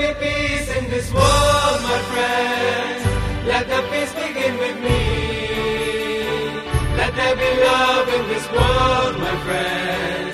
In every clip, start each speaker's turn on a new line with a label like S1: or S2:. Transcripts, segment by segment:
S1: be peace in this world, my friends. Let the peace begin with me. Let there be love in this world, my friends.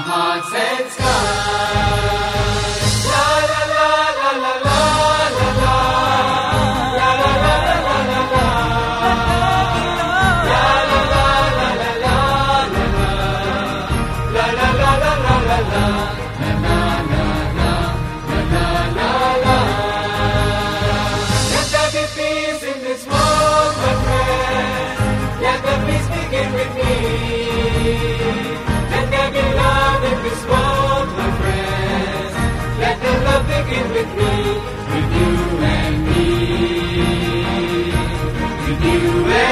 S1: na na na you